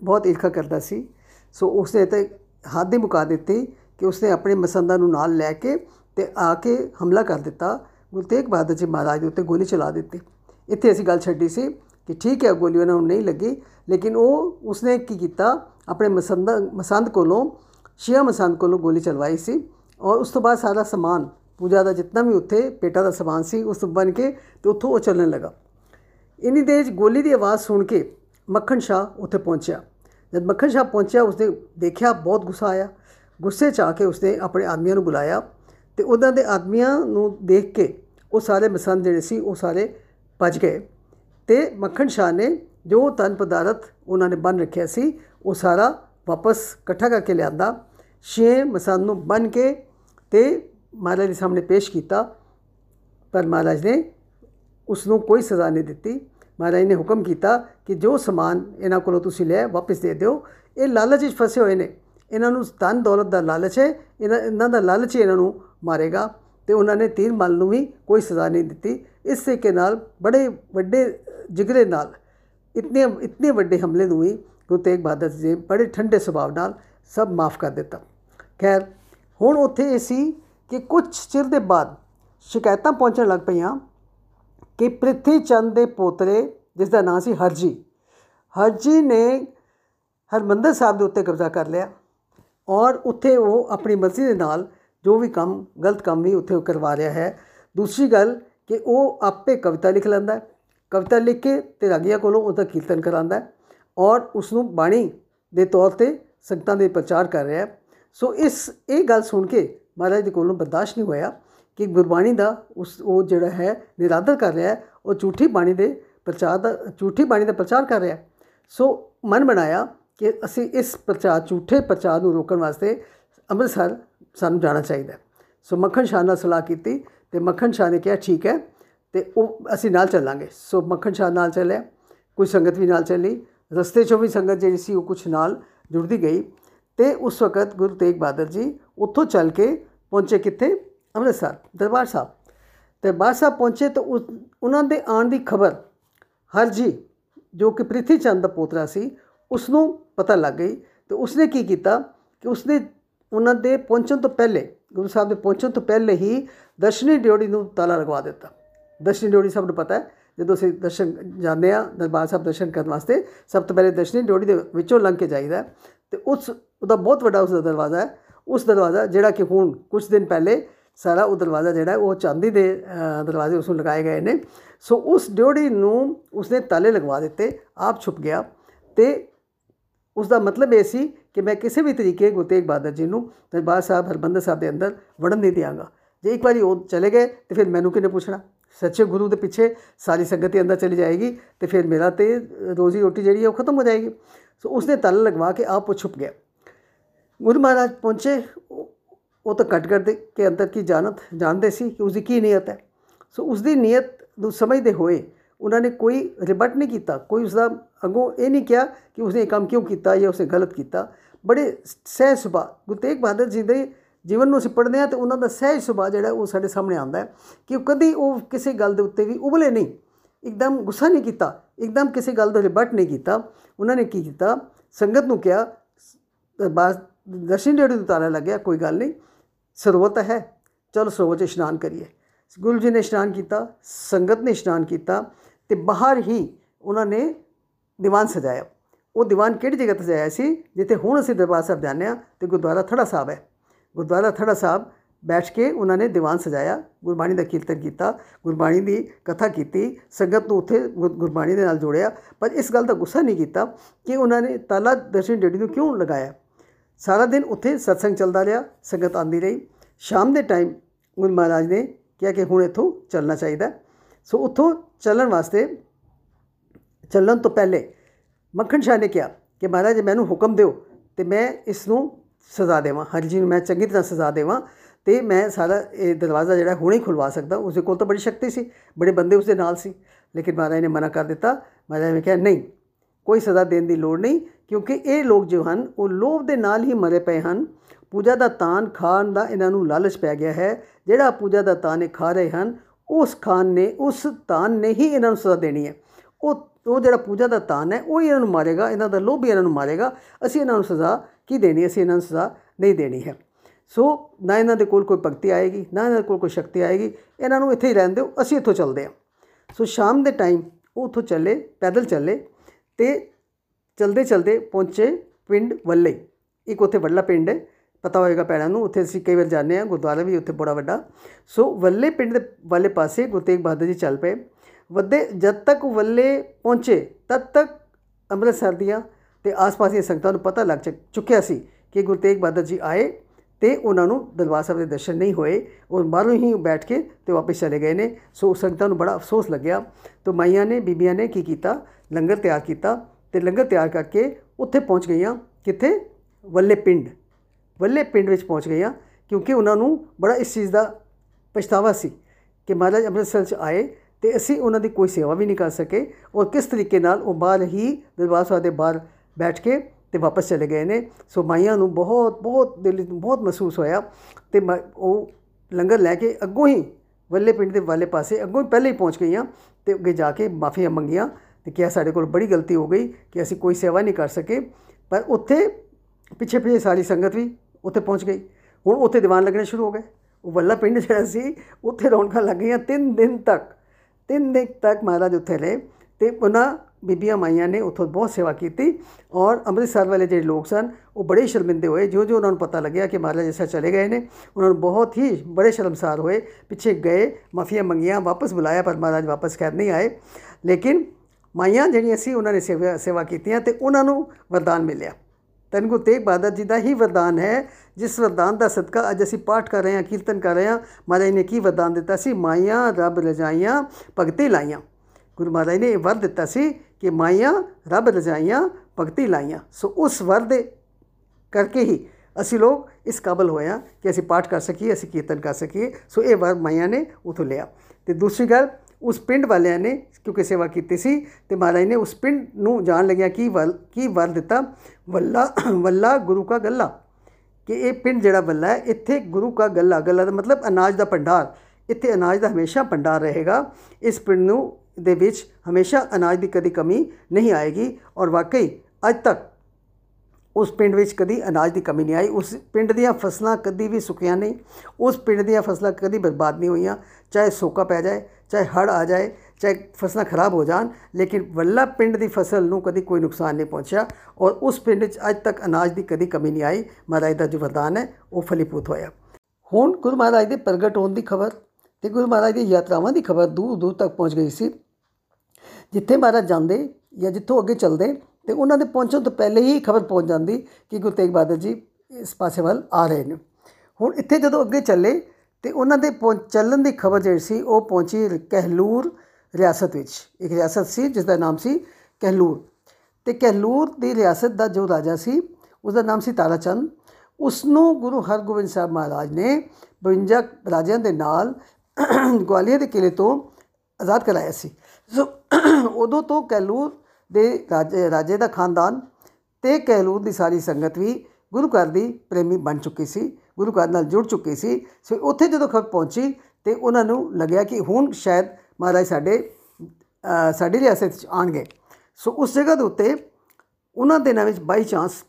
ਬਹੁਤ ਈਰਖਾ ਕਰਦਾ ਸੀ। ਸੋ ਉਸਨੇ ਤੇ ਹੱਦ ਹੀ ਮੁਕਾ ਦਿੱਤੀ ਕਿ ਉਸਨੇ ਆਪਣੇ ਮਸੰਦਾਂ ਨੂੰ ਨਾਲ ਲੈ ਕੇ ਤੇ ਆ ਕੇ ਹਮਲਾ ਕਰ ਦਿੱਤਾ। ਗੁਰੂ ਤੇਗ ਬਹਾਦਰ ਜੀ ਮਹਾਰਾਜ ਦੇ ਉੱਤੇ ਗੋਲੀ ਚਲਾ ਦਿੱਤੀ। ਇੱਥੇ ਅਸੀਂ ਗੱਲ ਛੱਡੀ ਸੀ ਕਿ ਠੀਕ ਹੈ ਗੋਲੀ ਉਹਨਾਂ ਨੂੰ ਨਹੀਂ ਲੱਗੀ, ਲੇਕਿਨ ਉਹ ਉਸਨੇ ਕੀ ਕੀਤਾ? ਆਪਣੇ ਮਸੰਦ ਮਸੰਦ ਕੋਲੋਂ, ਸ਼ੀਆ ਮਸੰਦ ਕੋਲੋਂ ਗੋਲੀ ਚਲਵਾਈ ਸੀ। ਔਰ ਉਸ ਤੋਂ ਬਾਅਦ ਸਾਰਾ ਸਮਾਨ, ਪੂਜਾ ਦਾ ਜਿੰਨਾ ਵੀ ਉੱਥੇ ਪੇਟਾ ਦਾ ਸਮਾਨ ਸੀ, ਉਸ ਬਣ ਕੇ ਤੇ ਉੱਥੋਂ ਉਹ ਚੱਲਣ ਲੱਗਾ। ਇੰਨੀ ਦੇਰ 'ਚ ਗੋਲੀ ਦੀ ਆਵਾਜ਼ ਸੁਣ ਕੇ ਮੱਖਣ ਸ਼ਾਹ ਉੱਥੇ ਪਹੁੰਚਿਆ। ਜਦ ਮੱਖਣ ਸ਼ਾਹ ਪਹੁੰਚਿਆ, ਉਸਨੇ ਦੇਖਿਆ ਬਹੁਤ ਗੁੱਸਾ ਆਇਆ। ਗੁੱਸੇ 'ਚ ਆ ਕੇ ਉਸਨੇ ਆਪਣੇ ਆਦਮੀਆਂ ਨੂੰ ਬੁਲਾਇਆ ਤੇ ਉਹਨਾਂ ਦੇ ਆਦਮੀਆਂ ਨੂੰ ਦੇਖ ਕੇ ਉਹ ਸਾਰੇ ਮਸੰਦ ਜਿਹੜੇ ਸੀ, ਉਹ ਸਾਰੇ ਭੱਜ ਗਏ। ਤੇ ਮੱਖਣ ਸ਼ਾਹ ਨੇ ਜੋ ਤਨ ਪਦਾਰਥ ਉਹਨਾਂ ਨੇ ਬੰਨ ਰੱਖਿਆ ਸੀ, ਉਹ ਸਾਰਾ ਵਾਪਸ ਇਕੱਠਾ ਕਰਕੇ ਲਿਆਂਦਾ। ਛੇ ਮਸੰਦ ਨੂੰ ਬੰਨ ਕੇ ਤੇ ਮਹਾਰਾਜ ਦੇ ਸਾਹਮਣੇ ਪੇਸ਼ ਕੀਤਾ, ਪਰ ਮਹਾਰਾਜ ਨੇ ਉਸ ਨੂੰ ਕੋਈ ਸਜ਼ਾ ਨਹੀਂ ਦਿੱਤੀ। ਮਹਾਰਾਜ ਨੇ ਹੁਕਮ ਕੀਤਾ ਕਿ ਜੋ ਸਮਾਨ ਇਹਨਾਂ ਕੋਲੋਂ ਤੁਸੀਂ ਲਿਆ ਵਾਪਸ ਦੇ ਦਿਓ, ਇਹ ਲਾਲਚ ਵਿੱਚ ਫਸੇ ਹੋਏ ਨੇ। ਇਹਨਾਂ ਨੂੰ ਧਨ ਦੌਲਤ ਦਾ ਲਾਲਚ ਹੈ, ਇਹਨਾਂ ਇਹਨਾਂ ਦਾ ਲਾਲਚ ਹੀ ਇਹਨਾਂ ਨੂੰ ਮਾਰੇਗਾ ਤੇ ਉਹਨਾਂ ਨੇ ਤੀਰ ਮਲ ਨੂੰ ਵੀ ਕੋਈ ਸਜ਼ਾ ਨਹੀਂ ਦਿੱਤੀ। ਇਸ ਤਰੀਕੇ ਨਾਲ ਬੜੇ ਵੱਡੇ ਜਿਗਰੇ ਨਾਲ, ਇਤਨੇ ਇਤਨੇ ਵੱਡੇ ਹਮਲੇ ਨੂੰ ਵੀ ਗੁਰੂ ਤੇਗ ਬਹਾਦਰ ਜੀ ਬੜੇ ਠੰਡੇ ਸੁਭਾਅ ਨਾਲ ਸਭ ਮਾਫ ਕਰ ਦਿੱਤਾ। ਖੈਰ ਹੁਣ ਉੱਥੇ ਇਹ ਸੀ ਕਿ ਕੁਝ ਚਿਰ ਦੇ ਬਾਅਦ ਸ਼ਿਕਾਇਤਾਂ ਪਹੁੰਚਣ ਲੱਗ ਪਈਆਂ ਕਿ ਪ੍ਰਿਥੀ ਚੰਦ ਦੇ ਪੋਤਰੇ, ਜਿਸ ਦਾ ਨਾਂ ਸੀ ਹਰਜੀ ਹਰਜੀ ਨੇ ਹਰਮੰਦਰ ਸਾਹਿਬ ਦੇ ਉੱਤੇ ਕਬਜ਼ਾ ਕਰ ਲਿਆ ਔਰ ਉੱਥੇ ਉਹ ਆਪਣੀ ਮਰਜ਼ੀ ਦੇ ਨਾਲ ਜੋ ਵੀ ਕੰਮ, ਗਲਤ ਕੰਮ ਵੀ ਉੱਥੇ ਉਹ ਕਰਵਾ ਰਿਹਾ ਹੈ। ਦੂਸਰੀ ਗੱਲ ਕਿ ਉਹ ਆਪੇ ਕਵਿਤਾ ਲਿਖ ਲੈਂਦਾ ਹੈ। ਕਵਿਤਾ ਲਿਖ ਕੇ ਤੇ ਰਾਗੀਆਂ ਕੋਲੋਂ ਉਹਦਾ ਕੀਰਤਨ ਕਰਾਂਦਾ ਹੈ ਔਰ ਉਸ ਨੂੰ ਬਾਣੀ ਦੇ ਤੌਰ ਤੇ ਸੰਗਤਾਂ ਦੇ ਪ੍ਰਚਾਰ ਕਰ ਰਿਹਾ ਹੈ। ਸੋ ਇਸ, ਇਹ ਗੱਲ ਸੁਣ ਕੇ ਮਹਾਰਾਜ ਦੇ ਕੋਲੋਂ ਬਰਦਾਸ਼ਤ ਨਹੀਂ ਹੋਇਆ ਕਿ ਗੁਰਬਾਣੀ ਦਾ ਉਸ, ਉਹ ਜਿਹੜਾ ਹੈ, ਨਿਰਾਦਰ ਕਰ ਰਿਹਾ ਹੈ, ਉਹ ਝੂਠੀ ਬਾਣੀ ਦੇ ਪ੍ਰਚਾਰ ਦਾ, ਝੂਠੀ ਬਾਣੀ ਦਾ ਪ੍ਰਚਾਰ ਕਰ ਰਿਹਾ ਸੋ ਮਨ ਬਣਾਇਆ ਕਿ ਅਸੀਂ ਇਸ ਪ੍ਰਚਾਰ, ਝੂਠੇ ਪ੍ਰਚਾਰ ਨੂੰ ਰੋਕਣ ਵਾਸਤੇ ਅੰਮ੍ਰਿਤਸਰ ਸਾਨੂੰ ਜਾਣਾ ਚਾਹੀਦਾ ਸੋ ਮੱਖਣ ਸ਼ਾਹ ਨਾਲ ਸਲਾਹ ਕੀਤੀ ਤੇ ਮੱਖਣ ਸ਼ਾਹ ਨੇ ਕਿਹਾ, ਠੀਕ ਹੈ। ਤੇ ਉਹ, ਅਸੀਂ ਨਾਲ ਚੱਲਾਂਗੇ। ਸੋ ਮੱਖਣ ਸ਼ਾਹ ਨਾਲ ਚੱਲਿਆ। ਕੋਈ ਸੰਗਤ ਵੀ ਨਾਲ ਚੱਲੀ। ਰਸਤੇ 'ਚੋਂ ਵੀ ਸੰਗਤ ਜਿਹੜੀ ਸੀ, ਉਹ ਕੁਝ ਨਾਲ ਜੁੜਦੀ ਗਈ। ਤੇ ਉਸ ਵਕਤ ਗੁਰੂ ਤੇਗ ਬਹਾਦਰ ਜੀ ਉੱਥੋਂ ਚੱਲ ਕੇ ਪਹੁੰਚੇ ਕਿੱਥੇ? ਅੰਮ੍ਰਿਤਸਰ, ਦਰਬਾਰ ਸਾਹਿਬ। ਦਰਬਾਰ ਸਾਹਿਬ ਪਹੁੰਚੇ ਤਾਂ ਉਸ ਉਹਨਾਂ ਦੇ ਆਉਣ ਦੀ ਖਬਰ ਹਰਜੀ ਜੋ ਕਿ ਪ੍ਰਿਥੀ ਚੰਦ ਦਾ ਪੋਤਰਾ ਸੀ, ਉਸ ਨੂੰ ਪਤਾ ਲੱਗ ਗਈ ਤੇ ਉਸਨੇ ਕੀ ਕੀਤਾ ਕਿ ਉਸਨੇ ਉਹਨਾਂ ਦੇ ਪਹੁੰਚਣ ਤੋਂ ਪਹਿਲੇ, ਗੁਰੂ ਸਾਹਿਬ ਦੇ ਪਹੁੰਚਣ ਤੋਂ ਪਹਿਲੇ ਹੀ ਦਰਸ਼ਨੀ ਡਿਓੜੀ ਨੂੰ ਤਾਲਾ ਲਗਵਾ ਦਿੱਤਾ। ਦਰਸ਼ਨੀ ਡਿਓੜੀ ਸਭ ਨੂੰ ਪਤਾ ਹੈ ਜਦੋਂ ਅਸੀਂ ਦਰਸ਼ਨ ਜਾਂਦੇ ਆ ਦਰਬਾਰ ਸਾਹਿਬ ਦਰਸ਼ਨ ਕਰਨ ਵਾਸਤੇ, ਸਭ ਤੋਂ ਪਹਿਲੇ ਦਰਸ਼ਨੀ ਡਿਓੜੀ ਦੇ ਵਿੱਚੋਂ ਲੰਘ ਕੇ ਜਾਈਦਾ ਤੇ ਉਸ, ਉਹਦਾ ਬਹੁਤ ਵੱਡਾ ਉਸ ਦਾ ਦਰਵਾਜ਼ਾ ਹੈ। ਉਸ ਦਰਵਾਜ਼ਾ ਜਿਹੜਾ ਕਿ ਹੁਣ ਕੁਝ ਦਿਨ ਪਹਿਲੇ ਸਾਰਾ ਉਹ ਦਰਵਾਜ਼ਾ ਜਿਹੜਾ ਉਹ ਚਾਂਦੀ ਦੇ ਦਰਵਾਜ਼ੇ ਉਸ ਨੂੰ ਲਗਾਏ ਗਏ ਨੇ। ਸੋ ਉਸ ਡਿਓੜੀ ਨੂੰ ਉਸਨੇ ਤਾਲੇ ਲਗਵਾ ਦਿੱਤੇ, ਆਪ ਛੁਪ ਗਿਆ ਤੇ ਉਸ ਦਾ ਮਤਲਬ ਇਹ ਸੀ ਕਿ ਮੈਂ ਕਿਸੇ ਵੀ ਤਰੀਕੇ ਗੁਰੂ ਤੇਗ ਬਹਾਦਰ ਜੀ ਨੂੰ ਦਰਬਾਰ ਸਾਹਿਬ ਹਰਬੰਦਰ ਸਾਹਿਬ ਦੇ ਅੰਦਰ ਵੜਨ ਨਹੀਂ ਦਿਆਂਗਾ। ਜੇ ਇੱਕ ਵਾਰੀ ਉਹ ਚਲੇ ਗਏ ਤੇ ਫਿਰ ਮੈਨੂੰ ਕਿਹਨੇ ਪੁੱਛਣਾ? ਸੱਚੇ ਗੁਰੂ ਦੇ ਪਿੱਛੇ ਸਾਰੀ ਸੰਗਤ ਦੇ ਅੰਦਰ ਚਲੀ ਜਾਏਗੀ ਤੇ ਫਿਰ ਮੇਰਾ ਤੇ ਰੋਜ਼ੀ ਰੋਟੀ ਜਿਹੜੀ ਹੈ ਉਹ ਖਤਮ ਹੋ ਜਾਏਗੀ। ਸੋ ਉਸਨੇ ਤਾਲਾ ਲਗਵਾ ਕੇ ਆਪ ਉਹ ਛੁਪ ਗਿਆ। ਗੁਰੂ ਮਹਾਰਾਜ ਪਹੁੰਚੇ। ਉਹ ਤਾਂ ਕੱਟ ਕਰਦੇ ਕੇ ਅੰਦਰ ਕੀ ਜਾਣਤ, ਜਾਣਦੇ ਸੀ ਕਿ ਉਸ ਦੀ ਕੀ ਨੀਅਤ ਹੈ। ਸੋ ਉਸ ਦੀ ਨੀਅਤ ਨੂੰ ਸਮਝਦੇ ਹੋਏ ਉਹਨਾਂ ਨੇ ਕੋਈ ਰਿਬਟ ਨਹੀਂ ਕੀਤਾ। ਕੋਈ ਉਸ ਦਾ ਅਗੋਂ ਇਹ ਨਹੀਂ ਕਿਹਾ ਕਿ ਉਸਨੇ ਇਹ ਕੰਮ ਕਿਉਂ ਕੀਤਾ ਜਾਂ ਉਸਨੇ ਗਲਤ ਕੀਤਾ। ਬੜੇ ਸਹਿਜ ਸੁਭਾ ਗੁਰੂ ਤੇਗ ਬਹਾਦਰ ਜੀ ਦੇ ਜੀਵਨ ਨੂੰ ਅਸੀਂ ਪੜ੍ਹਦੇ ਹਾਂ ਤੇ ਉਹਨਾਂ ਦਾ ਸਹਿਜ ਸੁਭਾ ਜਿਹੜਾ ਉਹ ਸਾਡੇ ਸਾਹਮਣੇ ਆਉਂਦਾ ਹੈ ਕਿ ਉਹ ਕਦੀ ਉਹ ਕਿਸੇ ਗੱਲ ਦੇ ਉੱਤੇ ਵੀ ਉਬਲੇ ਨਹੀਂ, ਇੱਕਦਮ ਗੁੱਸਾ ਨਹੀਂ ਕੀਤਾ, ਇੱਕਦਮ ਕਿਸੇ ਗੱਲ ਦਾ ਰਿਬਟ ਨਹੀਂ ਕੀਤਾ। ਉਹਨਾਂ ਨੇ ਕੀ ਕੀਤਾ? ਸੰਗਤ ਨੂੰ ਕਿਹਾ ਬਸ, ਦਰਸ਼ਨ ਡੇੜੀ ਨੂੰ ਤਾਲਾ ਲੱਗਿਆ, ਕੋਈ ਗੱਲ ਨਹੀਂ, ਸਰੋਵਰ ਹੈ, ਚਲੋ ਸਰੋਵਰ 'ਚ ਇਸ਼ਨਾਨ ਕਰੀਏ। ਗੁਰੂ ਜੀ ਨੇ ਇਸ਼ਨਾਨ ਕੀਤਾ, ਸੰਗਤ ਨੇ ਇਸ਼ਨਾਨ ਕੀਤਾ ਤੇ ਬਾਹਰ ਹੀ ਉਹਨਾਂ ਨੇ ਦੀਵਾਨ ਸਜਾਇਆ। ਉਹ ਦੀਵਾਨ ਕਿਹੜੀ ਜਗ੍ਹਾ ਤੇ ਸਜਾਇਆ ਸੀ? ਜਿੱਥੇ ਹੁਣ ਅਸੀਂ ਦਰਬਾਰ ਸਾਹਿਬ ਜਾਂਦੇ ਆ ਤੇ ਗੁਰਦੁਆਰਾ ਥੜਾ ਸਾਹਿਬ ਹੈ। ਗੁਰਦੁਆਰਾ ਥੜਾ ਸਾਹਿਬ ਬੈਠ ਕੇ ਉਹਨਾਂ ਨੇ ਦੀਵਾਨ ਸਜਾਇਆ, ਗੁਰਬਾਣੀ ਦਾ ਕੀਰਤਨ ਕੀਤਾ, ਗੁਰਬਾਣੀ ਦੀ ਕਥਾ ਕੀਤੀ, ਸੰਗਤ ਨੂੰ ਉੱਥੇ ਗੁਰਬਾਣੀ ਦੇ ਨਾਲ ਜੋੜਿਆ, ਪਰ ਇਸ ਗੱਲ ਦਾ ਗੁੱਸਾ ਨਹੀਂ ਕੀਤਾ ਕਿ ਉਹਨਾਂ ਨੇ ਤਾਲਾ ਦਰਸ਼ਨ ਡੇਡੀ ਨੂੰ ਕਿਉਂ ਲਗਾਇਆ। ਸਾਰਾ ਦਿਨ ਉੱਥੇ ਸਤਸੰਗ ਚੱਲਦਾ ਰਿਹਾ, ਸੰਗਤ ਆਂਦੀ ਰਹੀ। ਸ਼ਾਮ ਦੇ ਟਾਈਮ ਗੁਰੂ ਮਹਾਰਾਜ ਨੇ ਕਿਹਾ ਕਿ ਹੁਣ ਇੱਥੋਂ ਚੱਲਣਾ ਚਾਹੀਦਾ ਸੋ ਉੱਥੋਂ ਚੱਲਣ ਵਾਸਤੇ ਚੱਲਣ ਤੋਂ ਪਹਿਲੇ ਮੱਖਣ ਸ਼ਾਹ ਨੇ ਕਿਹਾ ਕਿ ਮਹਾਰਾਜ, ਮੈਨੂੰ ਹੁਕਮ ਦਿਓ ਤੇ ਮੈਂ ਇਸ ਨੂੰ ਸਜ਼ਾ ਦੇਵਾਂ। ਹਰ ਜੀ ਨੂੰ ਮੈਂ ਚੰਗੀ ਤਰ੍ਹਾਂ ਸਜ਼ਾ ਦੇਵਾਂ ਤੇ ਮੈਂ ਸਾਰਾ ਇਹ ਦਰਵਾਜ਼ਾ ਜਿਹੜਾ ਹੁਣੇ ਹੀ ਖੁਲਵਾ ਸਕਦਾ। ਉਸ ਦੇ ਕੋਲ ਤਾਂ ਬੜੀ ਸ਼ਕਤੀ ਸੀ, ਬੜੇ ਬੰਦੇ ਉਸ ਦੇ ਨਾਲ ਸੀ, ਲੇਕਿਨ ਮਹਾਰਾਜ ਨੇ ਮਨਾ ਕਰ ਦਿੱਤਾ। ਮਹਾਰਾਜ ਨੇ ਕਿਹਾ, ਨਹੀਂ, ਕੋਈ ਸਜ਼ਾ ਦੇਣ ਦੀ ਲੋੜ ਨਹੀਂ, ਕਿਉਂਕਿ ਇਹ ਲੋਕ ਜੋ ਹਨ, ਉਹ ਲੋਭ ਦੇ ਨਾਲ ਹੀ ਮਰੇ ਪਏ ਹਨ। ਪੂਜਾ ਦਾ ਤਾਨ ਖਾਣ ਦਾ ਇਹਨਾਂ ਨੂੰ ਲਾਲਚ ਪੈ ਗਿਆ ਹੈ। ਜਿਹੜਾ ਪੂਜਾ ਦਾ ਤਾਨ ਇਹ ਖਾ ਰਹੇ ਹਨ, ਉਸ ਖਾਨ ਨੇ, ਉਸ ਤਾਨ ਨੇ ਹੀ ਇਹਨਾਂ ਨੂੰ ਸਜ਼ਾ ਦੇਣੀ ਹੈ। ਉਹ ਉਹ ਜਿਹੜਾ ਪੂਜਾ ਦਾ ਤਾਨ ਹੈ, ਉਹ ਇਹਨਾਂ ਨੂੰ ਮਾਰੇਗਾ, ਇਹਨਾਂ ਦਾ ਲੋਭ ਇਹਨਾਂ ਨੂੰ ਮਾਰੇਗਾ। ਅਸੀਂ ਇਹਨਾਂ ਨੂੰ ਸਜ਼ਾ ਕੀ ਦੇਣੀ ਅਸੀਂ ਇਹਨਾਂ ਨੂੰ ਸਜ਼ਾ ਨਹੀਂ ਦੇਣੀ ਹੈ। ਸੋ ਨਾ ਇਹਨਾਂ ਦੇ ਕੋਲ ਕੋਈ ਭਗਤੀ ਆਏਗੀ, ਨਾ ਇਹਨਾਂ ਦੇ ਕੋਲ ਕੋਈ ਸ਼ਕਤੀ ਆਏਗੀ, ਇਹਨਾਂ ਨੂੰ ਇੱਥੇ ਹੀ ਰਹਿਣ ਦਿਓ, ਅਸੀਂ ਇੱਥੋਂ ਚੱਲਦੇ ਹਾਂ। ਸੋ ਸ਼ਾਮ ਦੇ ਟਾਈਮ ਉਹ ਉੱਥੋਂ ਚੱਲੇ, ਪੈਦਲ ਚੱਲੇ ਤੇ ਚਲਦੇ ਚਲਦੇ ਪਹੁੰਚੇ ਪਿੰਡ ਵੱਲੇ। ਇੱਕ ਉੱਥੇ ਵੱਲਾ ਪਿੰਡ ਹੈ, ਪਤਾ ਹੋਏਗਾ ਪੈਣਾ ਨੂੰ, ਉੱਥੇ ਅਸੀਂ ਕਈ ਵਾਰ ਜਾਂਦੇ ਆ ਗੁਰਦੁਆਰਾ ਵੀ ਉੱਥੇ ਬੜਾ ਵੱਡਾ। ਸੋ ਵੱਲੇ ਪਿੰਡ ਦੇ ਵਾਲੇ ਪਾਸੇ ਗੁਰਤੇਗ ਬਹਾਦਰ ਜੀ ਚੱਲ ਪਏ। ਵੱਡੇ ਜਦ ਤੱਕ ਵੱਲੇ ਪਹੁੰਚੇ, ਤਦ ਤੱਕ ਅੰਮ੍ਰਿਤਸਰ ਦੀਆਂ ਤੇ ਆਸ-ਪਾਸ ਦੀਆਂ ਸੰਗਤਾਂ ਨੂੰ ਪਤਾ ਲੱਗ ਚੁੱਕਿਆ ਸੀ ਕਿ ਗੁਰਤੇਗ ਬਹਾਦਰ ਜੀ ਆਏ ਤੇ ਉਹਨਾਂ ਨੂੰ ਦਰਬਾਰ ਸਾਹਿਬ ਦੇ ਦਰਸ਼ਨ ਨਹੀਂ ਹੋਏ। ਉਹ ਬਾਹਰੋਂ ਹੀ ਬੈਠ ਕੇ ਤੇ ਵਾਪਸ ਚਲੇ ਗਏ ਨੇ। ਸੋ ਸੰਗਤਾਂ ਨੂੰ ਬੜਾ ਅਫਸੋਸ ਲੱਗਿਆ। ਤੋਂ ਮਾਈਆਂ ਨੇ, ਬੀਬੀਆਂ ਨੇ ਕੀ ਕੀਤਾ? ਲੰਗਰ ਤਿਆਰ ਕੀਤਾ ਤੇ ਲੰਗਰ ਤਿਆਰ ਕਰਕੇ ਉੱਥੇ ਪਹੁੰਚ ਗਈਆਂ ਕਿੱਥੇ? ਵੱਲੇ ਪਿੰਡ। ਵੱਲੇ ਪਿੰਡ ਵਿੱਚ ਪਹੁੰਚ ਗਈਆਂ ਕਿਉਂਕਿ ਉਹਨਾਂ ਨੂੰ ਬੜਾ ਇਸ ਚੀਜ਼ ਦਾ ਪਛਤਾਵਾ ਸੀ ਕਿ ਮਹਾਰਾਜ ਅੰਮ੍ਰਿਤਸਰ 'ਚ ਆਏ ਤੇ ਅਸੀਂ ਉਹਨਾਂ ਦੀ ਕੋਈ ਸੇਵਾ ਵੀ ਨਹੀਂ ਕਰ ਸਕੇ ਔਰ ਕਿਸ ਤਰੀਕੇ ਨਾਲ ਉਹ ਬਾਹਰ ਹੀ ਦਰਬਾਰ ਸਾਹਿਬ ਦੇ ਬਾਹਰ ਬੈਠ ਕੇ ਤੇ ਵਾਪਸ ਚਲੇ ਗਏ ਨੇ। ਸੋ ਮਾਈਆਂ ਨੂੰ ਬਹੁਤ ਬਹੁਤ ਦਿਲ ਨੂੰ ਬਹੁਤ ਮਹਿਸੂਸ ਹੋਇਆ ਤੇ ਉਹ ਲੰਗਰ ਲੈ ਕੇ ਅੱਗੋਂ ਹੀ ਵੱਲੇ ਪਿੰਡ ਦੇ ਵਾਲੇ ਪਾਸੇ ਅੱਗੋਂ ਹੀ ਪਹਿਲੇ ਹੀ ਪਹੁੰਚ ਗਈਆਂ ਤੇ ਅੱਗੇ ਜਾ ਕੇ ਮਾਫੀਆਂ ਮੰਗੀਆਂ ਤੇ ਕਿਹਾ ਸਾਡੇ ਕੋਲ ਬੜੀ ਗਲਤੀ ਹੋ ਗਈ ਕਿ ਅਸੀਂ ਕੋਈ ਸੇਵਾ ਨਹੀਂ ਕਰ ਸਕੇ। ਪਰ ਉੱਥੇ ਪਿੱਛੇ ਪਿੱਛੇ ਸਾਰੀ ਸੰਗਤ ਵੀ ਉੱਥੇ ਪਹੁੰਚ ਗਈ। ਹੁਣ ਉੱਥੇ ਦੀਵਾਨ ਲੱਗਣੇ ਸ਼ੁਰੂ ਹੋ ਗਏ। ਉਹ ਵੱਲਾ ਪਿੰਡ ਜਿਹੜਾ ਸੀ, ਉੱਥੇ ਰੌਣਕਾਂ ਲੱਗ ਗਈਆਂ 3 ਦਿਨ ਤੱਕ। 3 ਦਿਨ ਤੱਕ ਮਹਾਰਾਜ ਉੱਥੇ ਰਹੇ ਤੇ ਉਹਨਾਂ ਬੀਬੀਆਂ ਮਾਈਆਂ ਨੇ ਉੱਥੋਂ ਬਹੁਤ ਸੇਵਾ ਕੀਤੀ ਔਰ ਅੰਮ੍ਰਿਤਸਰ ਵਾਲੇ ਜਿਹੜੇ ਲੋਕ ਸਨ, ਉਹ ਬੜੇ ਸ਼ਰਮਿੰਦੇ ਹੋਏ। ਜੋ ਜੋ ਉਹਨਾਂ ਨੂੰ ਪਤਾ ਲੱਗਿਆ ਕਿ ਮਹਾਰਾਜ ਜਿਸਾ ਚਲੇ ਗਏ ਨੇ, ਉਹਨਾਂ ਨੂੰ ਬਹੁਤ ਹੀ ਬੜੇ ਸ਼ਰਮਸਾਰ ਹੋਏ। ਪਿੱਛੇ ਗਏ, ਮਾਫੀਆਂ ਮੰਗੀਆਂ, ਵਾਪਸ ਬੁਲਾਇਆ, ਪਰ ਮਹਾਰਾਜ ਵਾਪਸ ਕਰ ਨਹੀਂ ਆਏ। ਲੇਕਿਨ ਮਾਈਆਂ ਜਿਹੜੀਆਂ ਸੀ, ਉਹਨਾਂ ਨੇ ਸੇਵਾ ਸੇਵਾ ਕੀਤੀਆਂ ਤੇ ਉਹਨਾਂ ਨੂੰ ਵਰਦਾਨ ਮਿਲਿਆ। ਤਨ ਗੁਰੂ ਤੇਗ ਬਹਾਦਰ ਜੀ ਦਾ ਹੀ ਵਰਦਾਨ ਹੈ, ਜਿਸ ਵਰਦਾਨ ਦਾ ਸਦਕਾ ਅੱਜ ਅਸੀਂ ਪਾਠ ਕਰ ਰਹੇ ਹਾਂ, ਕੀਰਤਨ ਕਰ ਰਹੇ ਹਾਂ, ਮਹਾਰਾਜ ਨੇ ਕੀ ਵਰਦਾਨ ਦਿੱਤਾ ਸੀ? ਮਾਈਆਂ, ਰੱਬ ਰਜਾਈਆਂ, ਭਗਤੀ ਲਾਈਆਂ। ਗੁਰੂ ਮਹਾਰਾਜ ਨੇ ਇਹ ਵਰ ਦਿੱਤਾ ਸੀ ਕਿ ਮਾਈਆਂ ਰੱਬ ਰਜਾਈਆਂ ਭਗਤੀ ਲਾਈਆਂ। ਸੋ ਉਸ ਵਰ ਦੇ ਕਰਕੇ ਹੀ ਅਸੀਂ ਲੋਕ ਇਸ ਕਾਬਲ ਹੋਇਆ ਕਿ ਅਸੀਂ ਪਾਠ ਕਰ ਸਕੀਏ, ਅਸੀਂ ਕੀਰਤਨ ਕਰ ਸਕੀਏ। ਸੋ ਇਹ ਵਰ ਮਾਈਆਂ ਨੇ ਉਥੋਂ ਲਿਆ। ਤੇ ਦੂਸਰੀ ਗੱਲ, ਉਸ ਪਿੰਡ ਵਾਲਿਆਂ ਨੇ ਕਿਉਂਕਿ ਸੇਵਾ ਕੀਤੀ ਸੀ, ਤੇ ਮਹਾਰਾਜ ਨੇ ਉਸ ਪਿੰਡ ਨੂੰ ਜਾਣ ਲੱਗਿਆ ਕੀ ਵਰ ਕੀ ਵਰ ਦਿੱਤਾ? ਵੱਲਾ ਵੱਲਾ ਗੁਰੂ ਕਾ ਗੱਲਾ। ਕਿ ਇਹ ਪਿੰਡ ਜਿਹੜਾ ਵੱਲਾ ਹੈ, ਇੱਥੇ ਗੁਰੂ ਕਾ ਗੱਲਾ ਗੱਲਾ ਦਾ ਮਤਲਬ ਅਨਾਜ ਦਾ ਭੰਡਾਰ। ਇੱਥੇ ਅਨਾਜ ਦਾ ਹਮੇਸ਼ਾ ਭੰਡਾਰ ਰਹੇਗਾ। ਇਸ ਪਿੰਡ ਨੂੰ ਦੇ ਵਿੱਚ ਹਮੇਸ਼ਾ ਅਨਾਜ ਦੀ ਕਦੀ ਕਮੀ ਨਹੀਂ ਆਏਗੀ ਔਰ ਵਾਕਈ ਅੱਜ ਤੱਕ ਉਸ ਪਿੰਡ ਵਿੱਚ ਕਦੀ ਅਨਾਜ ਦੀ ਕਮੀ ਨਹੀਂ ਆਈ। ਉਸ ਪਿੰਡ ਦੀਆਂ ਫਸਲਾਂ ਕਦੀ ਵੀ ਸੁੱਕੀਆਂ ਨਹੀਂ। ਉਸ ਪਿੰਡ ਦੀਆਂ ਫਸਲਾਂ ਕਦੀ ਬਰਬਾਦ ਨਹੀਂ ਹੋਈਆਂ। ਚਾਹੇ ਸੋਕਾ ਪੈ ਜਾਏ, ਚਾਹੇ ਹੜ ਆ ਜਾਏ, ਚਾਹੇ ਫਸਲਾਂ ਖਰਾਬ ਹੋ ਜਾਣ, ਲੇਕਿਨ ਵੱਲਾ ਪਿੰਡ ਦੀ ਫਸਲ ਨੂੰ ਕਦੀ ਕੋਈ ਨੁਕਸਾਨ ਨਹੀਂ ਪਹੁੰਚਿਆ ਔਰ ਉਸ ਪਿੰਡ 'ਚ ਅੱਜ ਤੱਕ ਅਨਾਜ ਦੀ ਕਦੀ ਕਮੀ ਨਹੀਂ ਆਈ। ਮਹਾਰਾਜ ਦਾ ਜੋ ਵਰਦਾਨ ਹੈ, ਉਹ ਫਲੀਭੂਤ ਹੋਇਆ। ਹੁਣ ਗੁਰੂ ਮਹਾਰਾਜ ਦੇ ਪ੍ਰਗਟ ਹੋਣ ਦੀ ਖਬਰ ਤੇ ਗੁਰੂ ਮਹਾਰਾਜ ਦੀ ਯਾਤਰਾਵਾਂ ਦੀ ਖਬਰ ਦੂਰ ਦੂਰ ਤੱਕ ਪਹੁੰਚ ਗਈ ਸੀ। ਜਿੱਥੇ ਮਹਾਰਾਜ ਜਾਂਦੇ ਜਾਂ ਜਿੱਥੋਂ ਅੱਗੇ ਚੱਲਦੇ ਤੇ ਉਹਨਾਂ ਦੇ ਪਹੁੰਚਣ ਤੋਂ ਪਹਿਲੇ ਹੀ ਖਬਰ ਪਹੁੰਚ ਜਾਂਦੀ ਕਿ ਗੁਰੂ ਤੇਗ ਬਹਾਦਰ ਜੀ ਇਸ ਪਾਸੇ ਵੱਲ ਆ ਰਹੇ ਨੇ। ਹੁਣ ਇੱਥੇ ਜਦੋਂ ਅੱਗੇ ਚੱਲੇ ਤੇ ਉਹਨਾਂ ਦੇ ਚੱਲਣ ਦੀ ਖਬਰ ਜਿਹੜੀ ਸੀ ਉਹ ਪਹੁੰਚੀ ਕਹਿਲੂਰ ਰਿਆਸਤ ਵਿੱਚ। ਇੱਕ ਰਿਆਸਤ ਸੀ ਜਿਸ ਦਾ ਨਾਮ ਸੀ ਕਹਿਲੂਰ। ਤੇ ਕਹਿਲੂਰ ਦੀ ਰਿਆਸਤ ਦਾ ਜੋ ਰਾਜਾ ਸੀ ਉਸ ਦਾ ਨਾਮ ਸੀ ਤਾਰਾਚੰਦ। ਉਸ ਨੂੰ ਗੁਰੂ ਹਰਗੋਬਿੰਦ ਸਾਹਿਬ ਮਹਾਰਾਜ ਨੇ 52 ਰਾਜਿਆਂ ਦੇ ਨਾਲ ਗਵਾਲੀਅਰ ਦੇ ਕਿਲੇ ਤੋਂ ਆਜ਼ਾਦ ਕਰਾਇਆ ਸੀ। ਸੋ, ਉਦੋਂ ਤੋਂ ਕਹਿਲੂਰ ਦੇ ਰਾਜੇ ਰਾਜੇ ਦਾ ਖਾਨਦਾਨ ਤੇ ਕਹਿਲੂਰ ਦੀ ਸਾਰੀ ਸੰਗਤ ਵੀ ਗੁਰੂ ਘਰ ਦੀ ਪ੍ਰੇਮੀ ਬਣ ਚੁੱਕੀ ਸੀ, ਗੁਰੂ ਘਰ ਨਾਲ ਜੁੜ ਚੁੱਕੀ ਸੀ। ਸੋ, ਉੱਥੇ ਜਦੋਂ ਖਬਰ ਪਹੁੰਚੀ ਤੇ ਉਹਨਾਂ ਨੂੰ ਲੱਗਿਆ ਕਿ ਹੁਣ ਸ਼ਾਇਦ ਮਹਾਰਾਜ ਸਾਡੇ ਸਾਡੀ ਰਿਆਸਤ ਵਿੱਚ ਆਣਗੇ ਸੋ, ਉਸ ਜਗ੍ਹਾ ਦੇ ਉੱਤੇ ਉਹਨਾਂ ਦਿਨਾਂ ਵਿੱਚ ਬਾਈ ਚਾਂਸ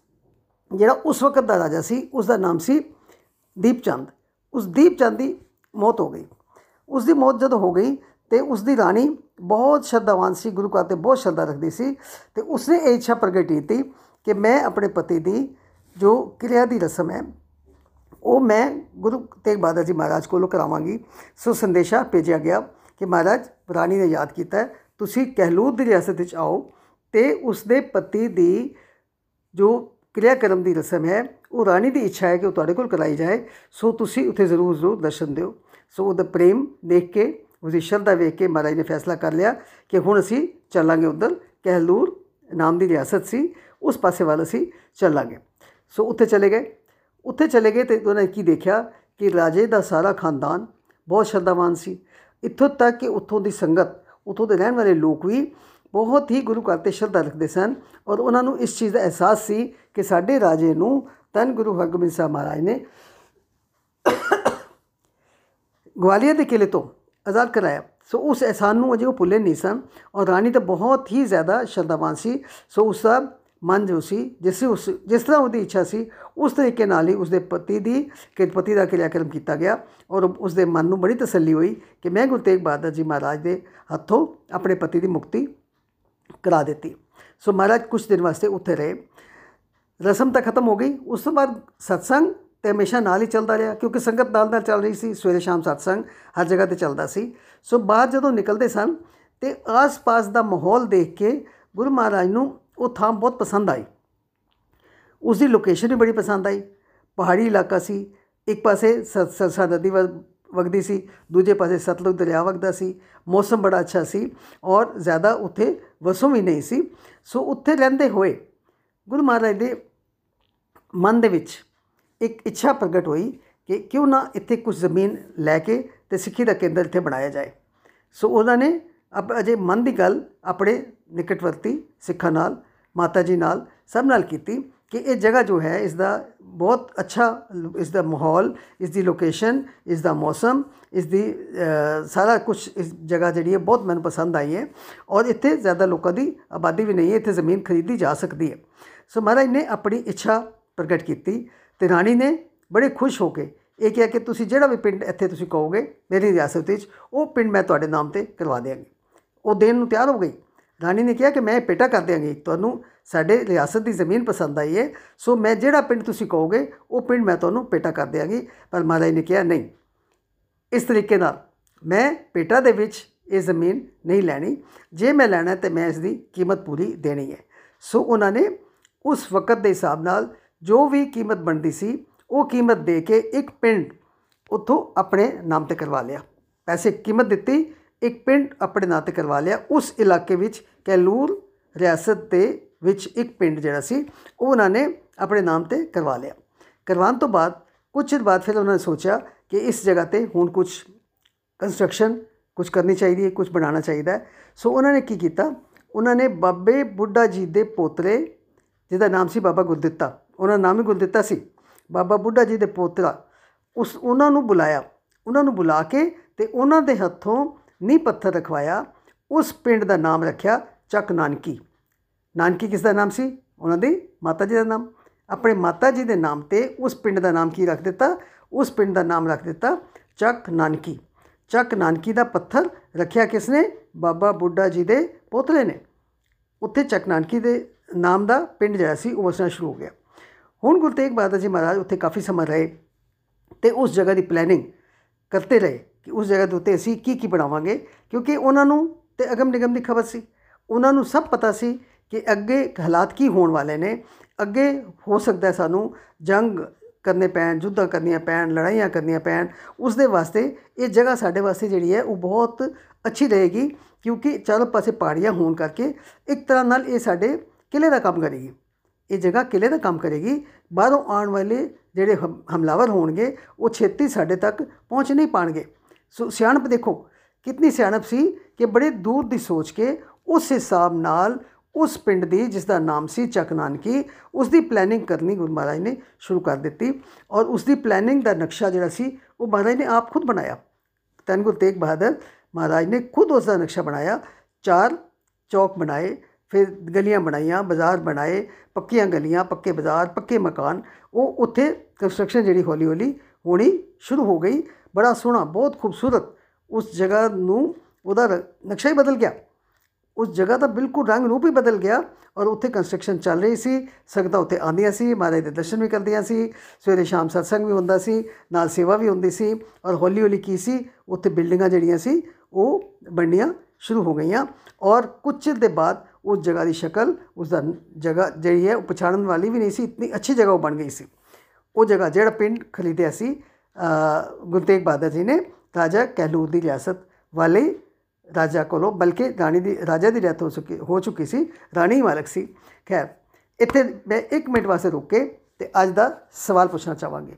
ਜਿਹੜਾ ਉਸ ਵਕਤ ਦਾ ਰਾਜਾ ਸੀ ਉਸ ਦਾ ਨਾਮ ਸੀ ਦੀਪਚੰਦ। ਉਸ ਦੀਪਚੰਦ ਦੀ ਮੌਤ ਹੋ ਗਈ। ਉਸ ਦੀ ਮੌਤ ਜਦੋਂ ਹੋ ਗਈ ਤੇ ਉਸ ਦੀ ਰਾਣੀ ਬਹੁਤ ਸ਼ਰਧਾਵਾਨ ਸੀ, ਗੁਰੂ ਘਰ ਤੇ ਬਹੁਤ ਸ਼ਰਧਾ ਰੱਖਦੀ ਸੀ ਤੇ ਉਸਨੇ ਇਹ ਇੱਛਾ ਪ੍ਰਗਟ ਕੀਤੀ ਕਿ ਮੈਂ ਆਪਣੇ ਪਤੀ ਦੀ ਜੋ ਕਿਰਿਆ ਦੀ ਰਸਮ ਹੈ, ਉਹ ਮੈਂ ਗੁਰੂ ਤੇਗ ਬਹਾਦਰ ਜੀ ਮਹਾਰਾਜ ਕੋਲੋਂ ਕਰਾਵਾਂਗੀ। ਸੋ ਸੰਦੇਸ਼ਾ ਭੇਜਿਆ ਗਿਆ ਕਿ ਮਹਾਰਾਜ, ਰਾਣੀ ਨੇ ਯਾਦ ਕੀਤਾ, ਤੁਸੀਂ ਕਹਿਲੂਰ ਦੀ ਰਿਆਸਤ ਵਿੱਚ ਆਓ ਤੇ ਉਸ ਦੇ ਪਤੀ ਦੀ ਜੋ ਕਿਰਿਆ ਕਰਮ ਦੀ ਰਸਮ ਹੈ, ਉਹ ਰਾਣੀ ਦੀ ਇੱਛਾ ਹੈ ਕਿ ਉਹ ਤੁਹਾਡੇ ਕੋਲ ਕਰਾਈ ਜਾਏ। ਸੋ ਤੁਸੀਂ ਉੱਥੇ ਜ਼ਰੂਰ ਜ਼ਰੂਰ ਦਰਸ਼ਨ ਦਿਓ। ਸੋ ਉਹਦਾ ਪ੍ਰੇਮ ਦੇਖ ਕੇ ਉਹਦੀ ਸ਼ਰਧਾ ਵੇਖ ਕੇ ਮਹਾਰਾਜ ਨੇ ਫੈਸਲਾ ਕਰ ਲਿਆ ਕਿ ਹੁਣ ਅਸੀਂ ਚੱਲਾਂਗੇ ਉਧਰ ਕਹਿਲੂਰ ਨਾਮ ਦੀ ਰਿਆਸਤ ਸੀ, ਉਸ ਪਾਸੇ ਵੱਲ ਅਸੀਂ ਚੱਲਾਂਗੇ। ਸੋ ਉੱਥੇ ਚਲੇ ਗਏ। ਉੱਥੇ ਚਲੇ ਗਏ ਤੇ ਉਹਨਾਂ ਨੇ ਕੀ ਦੇਖਿਆ ਕਿ ਰਾਜੇ ਦਾ ਸਾਰਾ ਖਾਨਦਾਨ ਬਹੁਤ ਸ਼ਰਧਾਵਾਨ ਸੀ। ਇੱਥੋਂ ਤੱਕ ਕਿ ਉੱਥੋਂ ਦੀ ਸੰਗਤ, ਉੱਥੋਂ ਦੇ ਰਹਿਣ ਵਾਲੇ ਲੋਕ ਵੀ ਬਹੁਤ ਹੀ ਗੁਰੂ ਘਰ ਤੇ ਸ਼ਰਧਾ ਰੱਖਦੇ ਸਨ ਔਰ ਉਹਨਾਂ ਨੂੰ ਇਸ ਚੀਜ਼ ਦਾ ਅਹਿਸਾਸ ਸੀ ਕਿ ਸਾਡੇ ਰਾਜੇ ਨੂੰ ਤਨ ਗੁਰੂ ਹਰਗੋਬਿੰਦ ਸਾਹਿਬ ਮਹਾਰਾਜ ਨੇ ਗਵਾਲੀਅਰ ਦੇ ਕਿਲੇ ਤੋਂ ਆਜ਼ਾਦ ਕਰਾਇਆ ਸੋ ਉਸ ਅਹਿਸਾਨ ਨੂੰ ਅਜੇ ਉਹ ਭੁੱਲੇ ਨਹੀਂ ਸਨ ਔਰ ਰਾਣੀ ਤਾਂ ਬਹੁਤ ਹੀ ਜ਼ਿਆਦਾ ਸ਼ਰਧਾਵਾਨ ਸੀ ਸੋ ਉਸ ਦਾ ਮਨ ਜੋ ਸੀ ਜਿਸ ਉਸ ਜਿਸ ਤਰ੍ਹਾਂ ਉਹਦੀ ਇੱਛਾ ਸੀ ਉਸ ਤਰੀਕੇ ਨਾਲ ਹੀ ਉਸਦੇ ਪਤੀ ਦੀ ਕਿ ਪਤੀ ਦਾ ਕਿਰਿਆਕਰਮ ਕੀਤਾ ਗਿਆ ਔਰ ਉਸਦੇ ਮਨ ਨੂੰ ਬੜੀ ਤਸੱਲੀ ਹੋਈ ਕਿ ਮੈਂ ਗੁਰੂ ਤੇਗ ਬਹਾਦਰ ਜੀ ਮਹਾਰਾਜ ਦੇ ਹੱਥੋਂ ਆਪਣੇ ਪਤੀ ਦੀ ਮੁਕਤੀ ਕਰਾ ਦਿੱਤੀ ਸੋ ਮਹਾਰਾਜ ਕੁਝ ਦਿਨ ਵਾਸਤੇ ਉੱਥੇ ਰਹੇ ਰਸਮ ਤਾਂ ਖਤਮ ਹੋ ਗਈ ਉਸ ਤੋਂ ਬਾਅਦ ਸਤਸੰਗ ਤੇ ਹਮੇਸ਼ਾ ਨਾਲ ਹੀ ਚੱਲਦਾ ਰਿਹਾ, ਕਿਉਂਕਿ ਸੰਗਤ ਨਾਲ ਨਾਲ ਚੱਲ ਰਹੀ ਸੀ, ਸਵੇਰੇ ਸ਼ਾਮ ਸਤਸੰਗ ਹਰ ਜਗ੍ਹਾ ਤੇ ਚੱਲਦਾ ਸੀ। ਸੋ ਬਾਅਦ ਜਦੋਂ ਨਿਕਲਦੇ ਸਨ ਤੇ ਆਸ-ਪਾਸ ਦਾ ਮਾਹੌਲ ਦੇਖ ਕੇ ਗੁਰੂ ਮਹਾਰਾਜ ਨੂੰ ਉਹ ਥਾਂ ਬਹੁਤ ਪਸੰਦ ਆਈ। ਉਸ ਦੀ ਲੋਕੇਸ਼ਨ ਵੀ ਬੜੀ ਪਸੰਦ ਆਈ। ਪਹਾੜੀ ਇਲਾਕਾ ਸੀ, ਇੱਕ ਪਾਸੇ ਸਰਸਾ ਨਦੀ ਵਗਦੀ ਸੀ, ਦੂਜੇ ਪਾਸੇ ਸਤਲੁਜ ਦਰਿਆ ਵਗਦਾ ਸੀ, ਮੌਸਮ ਬੜਾ ਅੱਛਾ ਸੀ ਔਰ ਜ਼ਿਆਦਾ ਉੱਥੇ ਵਸੋਂ ਵੀ ਨਹੀਂ ਸੀ। ਸੋ ਉੱਥੇ ਰਹਿੰਦੇ ਹੋਏ ਗੁਰੂ ਮਹਾਰਾਜ ਦੇ ਮਨ ਦੇ ਵਿੱਚ ਇੱਕ ਇੱਛਾ ਪ੍ਰਗਟ ਹੋਈ ਕਿ ਕਿਉਂ ਨਾ ਇੱਥੇ ਕੁਝ ਜ਼ਮੀਨ ਲੈ ਕੇ ਤੇ ਸਿੱਖੀ ਦਾ ਕੇਂਦਰ ਇੱਥੇ ਬਣਾਇਆ ਜਾਏ। ਸੋ ਉਹਨਾਂ ਨੇ ਅਬ ਅਜੇ ਮਨ ਦੀ ਗੱਲ ਆਪਣੇ ਨਿਕਟਵਰਤੀ ਸਿੱਖਾਂ ਨਾਲ, ਮਾਤਾ ਜੀ ਨਾਲ ਸਭ ਨਾਲ ਕੀਤੀ ਕਿ ਇਹ ਜਗ੍ਹਾ ਜੋ ਹੈ, ਇਸ ਦਾ ਬਹੁਤ ਅੱਛਾ, ਇਸ ਦਾ ਮਾਹੌਲ, ਇਸ ਦੀ ਲੋਕੇਸ਼ਨ, ਇਸ ਦਾ ਮੌਸਮ, ਇਸ ਦੀ ਸਾਰਾ ਕੁਝ ਇਸ ਜਗ੍ਹਾ ਜਿਹੜੀ ਹੈ ਬਹੁਤ ਮੈਨੂੰ ਪਸੰਦ ਆਈ ਹੈ ਔਰ ਇੱਥੇ ਜ਼ਿਆਦਾ ਲੋਕਾਂ ਦੀ ਆਬਾਦੀ ਵੀ ਨਹੀਂ ਹੈ, ਇੱਥੇ ਜ਼ਮੀਨ ਖਰੀਦੀ ਜਾ ਸਕਦੀ ਹੈ। ਸੋ ਮਹਾਰਾਜ ਨੇ ਆਪਣੀ ਇੱਛਾ ਪ੍ਰਗਟ ਕੀਤੀ ਤੇ ਰਾਣੀ ਨੇ ਬੜੇ ਖੁਸ਼ ਹੋ ਕੇ ਇਹ ਕਿਹਾ ਕਿ ਤੁਸੀਂ ਜਿਹੜਾ ਵੀ ਪਿੰਡ ਇੱਥੇ ਤੁਸੀਂ ਕਹੋਗੇ ਮੇਰੀ ਰਿਆਸਤ ਵਿੱਚ, ਉਹ ਪਿੰਡ ਮੈਂ ਤੁਹਾਡੇ ਨਾਮ ਤੇ ਕਰਵਾ ਦੇਵਾਂਗੀ ਉਹ ਦੇਣ ਨੂੰ ਤਿਆਰ ਹੋ ਗਈ। ਰਾਣੀ ਨੇ ਕਿਹਾ ਕਿ ਮੈਂ ਪੇਟਾ ਕਰ ਦਿਆਂਗੀ। ਤੁਹਾਨੂੰ ਸਾਡੇ ਰਿਆਸਤ ਦੀ ਜ਼ਮੀਨ ਪਸੰਦ ਆਈ ਹੈ, ਸੋ ਮੈਂ ਜਿਹੜਾ ਪਿੰਡ ਤੁਸੀਂ ਕਹੋਗੇ, ਉਹ ਪਿੰਡ ਮੈਂ ਤੁਹਾਨੂੰ ਪੇਟਾ ਕਰ ਦਿਆਂਗੀ। ਪਰ ਮਹਾਰਾਜ ਨੇ ਕਿਹਾ, ਨਹੀਂ। ਇਸ ਤਰੀਕੇ ਨਾਲ ਮੈਂ ਪੇਟਾ ਦੇ ਵਿੱਚ ਇਹ ਜ਼ਮੀਨ ਨਹੀਂ ਲੈਣੀ। ਜੇ ਮੈਂ ਲੈਣਾ ਤੇ ਮੈਂ ਇਸ ਦੀ ਕੀਮਤ ਪੂਰੀ ਦੇਣੀ ਹੈ। ਸੋ ਉਹਨਾਂ ਨੇ ਉਸ ਵਕਤ ਦੇ ਹਿਸਾਬ ਨਾਲ ਜੋ ਵੀ ਕੀਮਤ ਬਣਦੀ ਸੀ, ਉਹ ਕੀਮਤ ਦੇ ਕੇ ਇੱਕ ਪਿੰਡ ਉੱਥੋਂ ਆਪਣੇ ਨਾਮ ਤੇ ਕਰਵਾ ਲਿਆ। ਪੈਸੇ ਕੀਮਤ ਦਿੱਤੀ, ਇੱਕ ਪਿੰਡ ਆਪਣੇ ਨਾਂ ਤੇ ਕਰਵਾ ਲਿਆ। ਉਸ ਇਲਾਕੇ ਵਿੱਚ ਕੈਲੂਰ ਰਿਆਸਤ ਦੇ ਵਿੱਚ ਇੱਕ ਪਿੰਡ ਜਿਹੜਾ ਸੀ ਉਹ ਉਹਨਾਂ ਨੇ ਆਪਣੇ ਨਾਮ ਤੇ ਕਰਵਾ ਲਿਆ। ਕਰਵਾਉਣ ਤੋਂ ਬਾਅਦ ਕੁਝ ਚਿਰ ਬਾਅਦ ਫਿਰ ਉਹਨਾਂ ਨੇ ਸੋਚਿਆ ਕਿ ਇਸ ਜਗ੍ਹਾ ਤੇ ਹੁਣ ਕੁਝ ਕੰਸਟਰਕਸ਼ਨ ਕੁਝ ਕਰਨੀ ਚਾਹੀਦੀ ਹੈ ਕੁਝ ਬਣਾਉਣਾ ਚਾਹੀਦਾ ਹੈ। ਸੋ ਉਹਨਾਂ ਨੇ ਕੀ ਕੀਤਾ? ਉਹਨਾਂ ਨੇ ਬਾਬੇ ਬੁੱਢਾ ਜੀ ਦੇ ਪੋਤਰੇ, ਜਿਹਦਾ ਨਾਮ ਸੀ ਬਾਬਾ ਗੁਰਦਿੱਤਾ ਉਹਨਾਂ ਦਾ ਨਾਮ ਹੀ ਗੁਰਦਿੱਤਾ ਸੀ। ਬਾਬਾ ਬੁੱਢਾ ਜੀ ਦੇ ਪੋਤਰਾ ਉਸ ਉਹਨਾਂ ਨੂੰ ਬੁਲਾਇਆ। ਉਹਨਾਂ ਨੂੰ ਬੁਲਾ ਕੇ ਤੇ ਉਹਨਾਂ ਦੇ ਹੱਥੋਂ ਨੀ ਪੱਥਰ ਰਖਵਾਇਆ। ਉਸ ਪਿੰਡ ਦਾ ਨਾਮ ਰੱਖਿਆ ਚੱਕ ਨਾਨਕੀ। ਨਾਨਕੀ ਕਿਸ ਦਾ ਨਾਮ ਸੀ? ਉਹਨਾਂ ਦੀ ਮਾਤਾ ਜੀ ਦਾ ਨਾਮ। ਆਪਣੇ ਮਾਤਾ ਜੀ ਦੇ ਨਾਮ ਤੇ ਉਸ ਪਿੰਡ ਦਾ ਨਾਮ ਕੀ ਰੱਖ ਦਿੱਤਾ? ਉਸ ਪਿੰਡ ਦਾ ਨਾਮ ਰੱਖ ਦਿੱਤਾ ਚੱਕ ਨਾਨਕੀ। ਚੱਕ ਨਾਨਕੀ ਦਾ ਪੱਥਰ ਰੱਖਿਆ ਕਿਸ ਨੇ ਬਾਬਾ ਬੁੱਢਾ ਜੀ ਦੇ ਪੋਤਰੇ ਨੇ। ਉੱਥੇ ਚੱਕ ਨਾਨਕੀ ਦੇ ਨਾਮ ਦਾ ਪਿੰਡ ਜਿਹੜਾ ਸੀ ਉਹ ਵਸਣਾ ਸ਼ੁਰੂ ਹੋ ਗਿਆ। ਹੁਣ ਗੁਰੂ ਤੇਗ ਬਹਾਦਰ ਜੀ ਮਹਾਰਾਜ ਉੱਥੇ ਕਾਫੀ ਸਮਾਂ ਰਹੇ ਤੇ ਉਸ ਜਗ੍ਹਾ ਦੀ ਪਲੈਨਿੰਗ ਕਰਦੇ ਰਹੇ ਕਿ ਉਸ ਜਗ੍ਹਾ ਦੇ ਉੱਤੇ ਅਸੀਂ ਕੀ ਕੀ ਬਣਾਵਾਂਗੇ, ਕਿਉਂਕਿ ਉਹਨਾਂ ਨੂੰ ਤੇ ਅਗਮ ਨਿਗਮ ਦੀ ਖਬਰ ਸੀ। ਉਹਨਾਂ ਨੂੰ ਸਭ ਪਤਾ ਸੀ ਕਿ ਅੱਗੇ ਹਾਲਾਤ ਕੀ ਹੋਣ ਵਾਲੇ ਨੇ, ਅੱਗੇ ਹੋ ਸਕਦਾ ਹੈ ਸਾਨੂੰ ਜੰਗ ਕਰਨੇ ਪੈਣ, ਯੁੱਧਾਂ ਕਰਨੀਆਂ ਪੈਣ, ਲੜਾਈਆਂ ਕਰਨੀਆਂ ਪੈਣ, ਉਸ ਦੇ ਵਾਸਤੇ ਇਹ ਜਗ੍ਹਾ ਸਾਡੇ ਵਾਸਤੇ ਜਿਹੜੀ ਹੈ ਉਹ ਬਹੁਤ ਅੱਛੀ ਰਹੇਗੀ, ਕਿਉਂਕਿ ਚਾਰੋਂ ਪਾਸੇ ਪਹਾੜੀਆਂ ਹੋਣ ਕਰਕੇ ਇੱਕ ਤਰ੍ਹਾਂ ਨਾਲ ਇਹ ਸਾਡੇ ਕਿਲੇ ਦਾ ਕੰਮ ਕਰੇਗੀ। ਇਹ ਜਗ੍ਹਾ ਕਿਲੇ ਦਾ ਕੰਮ ਕਰੇਗੀ ਬਾਹਰੋਂ ਆਉਣ ਵਾਲੇ ਜਿਹੜੇ ਹਮ- ਹਮਲਾਵਰ ਹੋਣਗੇ ਉਹ ਛੇਤੀ ਸਾਡੇ ਤੱਕ ਪਹੁੰਚ ਨਹੀਂ ਪਾਣਗੇ ਸੋ ਸਿਆਣਪ ਦੇਖੋ ਕਿੰਨੀ ਸਿਆਣਪ ਸੀ ਕਿ ਬੜੇ ਦੂਰ ਦੀ ਸੋਚ ਕੇ ਉਸ ਹਿਸਾਬ ਨਾਲ ਉਸ ਪਿੰਡ ਦੀ ਜਿਸ ਦਾ ਨਾਮ ਸੀ ਚੱਕ ਨਾਨਕੀ ਉਸ ਦੀ ਪਲੈਨਿੰਗ ਕਰਨੀ ਗੁਰੂ ਮਹਾਰਾਜ ਨੇ ਸ਼ੁਰੂ ਕਰ ਦਿੱਤੀ ਔਰ ਉਸ ਦੀ ਪਲੈਨਿੰਗ ਦਾ ਨਕਸ਼ਾ ਜਿਹੜਾ ਸੀ ਉਹ ਮਹਾਰਾਜ ਨੇ ਆਪ ਖੁਦ ਬਣਾਇਆ ਧੰਨ ਗੁਰੂ ਤੇਗ ਬਹਾਦਰ ਮਹਾਰਾਜ ਨੇ ਖੁਦ ਉਸ ਦਾ ਨਕਸ਼ਾ ਬਣਾਇਆ ਚਾਰ ਚੌਕ ਬਣਾਏ ਫਿਰ ਗਲੀਆਂ ਬਣਾਈਆਂ, ਬਾਜ਼ਾਰ ਬਣਾਏ, ਪੱਕੀਆਂ ਗਲੀਆਂ, ਪੱਕੇ ਬਾਜ਼ਾਰ, ਪੱਕੇ ਮਕਾਨ। ਉਹ ਉੱਥੇ ਕੰਸਟਰਕਸ਼ਨ ਜਿਹੜੀ ਹੌਲੀ ਹੌਲੀ ਹੋਣੀ ਸ਼ੁਰੂ ਹੋ ਗਈ। ਬੜਾ ਸੋਹਣਾ, ਬਹੁਤ ਖੂਬਸੂਰਤ ਉਸ ਜਗ੍ਹਾ ਨੂੰ ਉਹਦਾ ਰ- ਨਕਸ਼ਾ ਹੀ ਬਦਲ ਗਿਆ। ਉਸ ਜਗ੍ਹਾ ਦਾ ਬਿਲਕੁਲ ਰੰਗ ਰੂਪ ਹੀ ਬਦਲ ਗਿਆ ਔਰ ਉੱਥੇ ਕੰਸਟਰਕਸ਼ਨ ਚੱਲ ਰਹੀ ਸੀ। ਸੰਗਤਾਂ ਉੱਥੇ ਆਉਂਦੀਆਂ ਸੀ, ਮਹਾਰਾਜ ਦੇ ਦਰਸ਼ਨ ਵੀ ਕਰਦੀਆਂ ਸੀ, ਸਵੇਰੇ ਸ਼ਾਮ ਸਤਸੰਗ ਵੀ ਹੁੰਦਾ ਸੀ, ਨਾਲ ਸੇਵਾ ਵੀ ਹੁੰਦੀ ਸੀ ਔਰ ਹੌਲੀ ਹੌਲੀ ਕੀ ਸੀ, ਉੱਥੇ ਬਿਲਡਿੰਗਾਂ ਜਿਹੜੀਆਂ ਸੀ, ਉਹ ਬਣਨੀਆਂ ਸ਼ੁਰੂ ਹੋ ਗਈਆਂ ਔਰ ਕੁਝ ਚਿਰ ਦੇ ਬਾਅਦ ਉਸ ਜਗ੍ਹਾ ਦੀ ਸ਼ਕਲ ਉਸ ਦਾ ਜਗ੍ਹਾ ਜਿਹੜੀ ਹੈ ਉਹ ਪਛਾਣਨ ਵਾਲੀ ਵੀ ਨਹੀਂ ਸੀ ਇਤਨੀ ਅੱਛੀ ਜਗ੍ਹਾ ਉਹ ਬਣ ਗਈ ਸੀ। ਉਹ ਜਗ੍ਹਾ ਜਿਹੜਾ ਪਿੰਡ ਖਰੀਦਿਆ ਸੀ ਅ, ਗੁਰੂ ਤੇਗ ਬਹਾਦਰ ਜੀ ਨੇ ਰਾਜਾ ਕਹਿਲੂਰ ਦੀ ਰਿਆਸਤ ਵਾਲੇ ਰਾਜਾ ਕੋਲੋਂ ਬਲਕਿ ਰਾਣੀ ਦੀ ਰਾਜਾ ਦੀ ਰਿਆਸਤ ਹੋ ਚੁੱਕੀ ਹੋ ਚੁੱਕੀ ਸੀ ਰਾਣੀ ਹੀ ਮਾਲਕ ਸੀ। ਖੈਰ ਇੱਥੇ ਮੈਂ 1 ਮਿੰਟ ਵਾਸਤੇ ਰੁਕ ਕੇ ਤੇ ਅੱਜ ਦਾ ਸਵਾਲ ਪੁੱਛਣਾ ਚਾਹਾਂਗੇ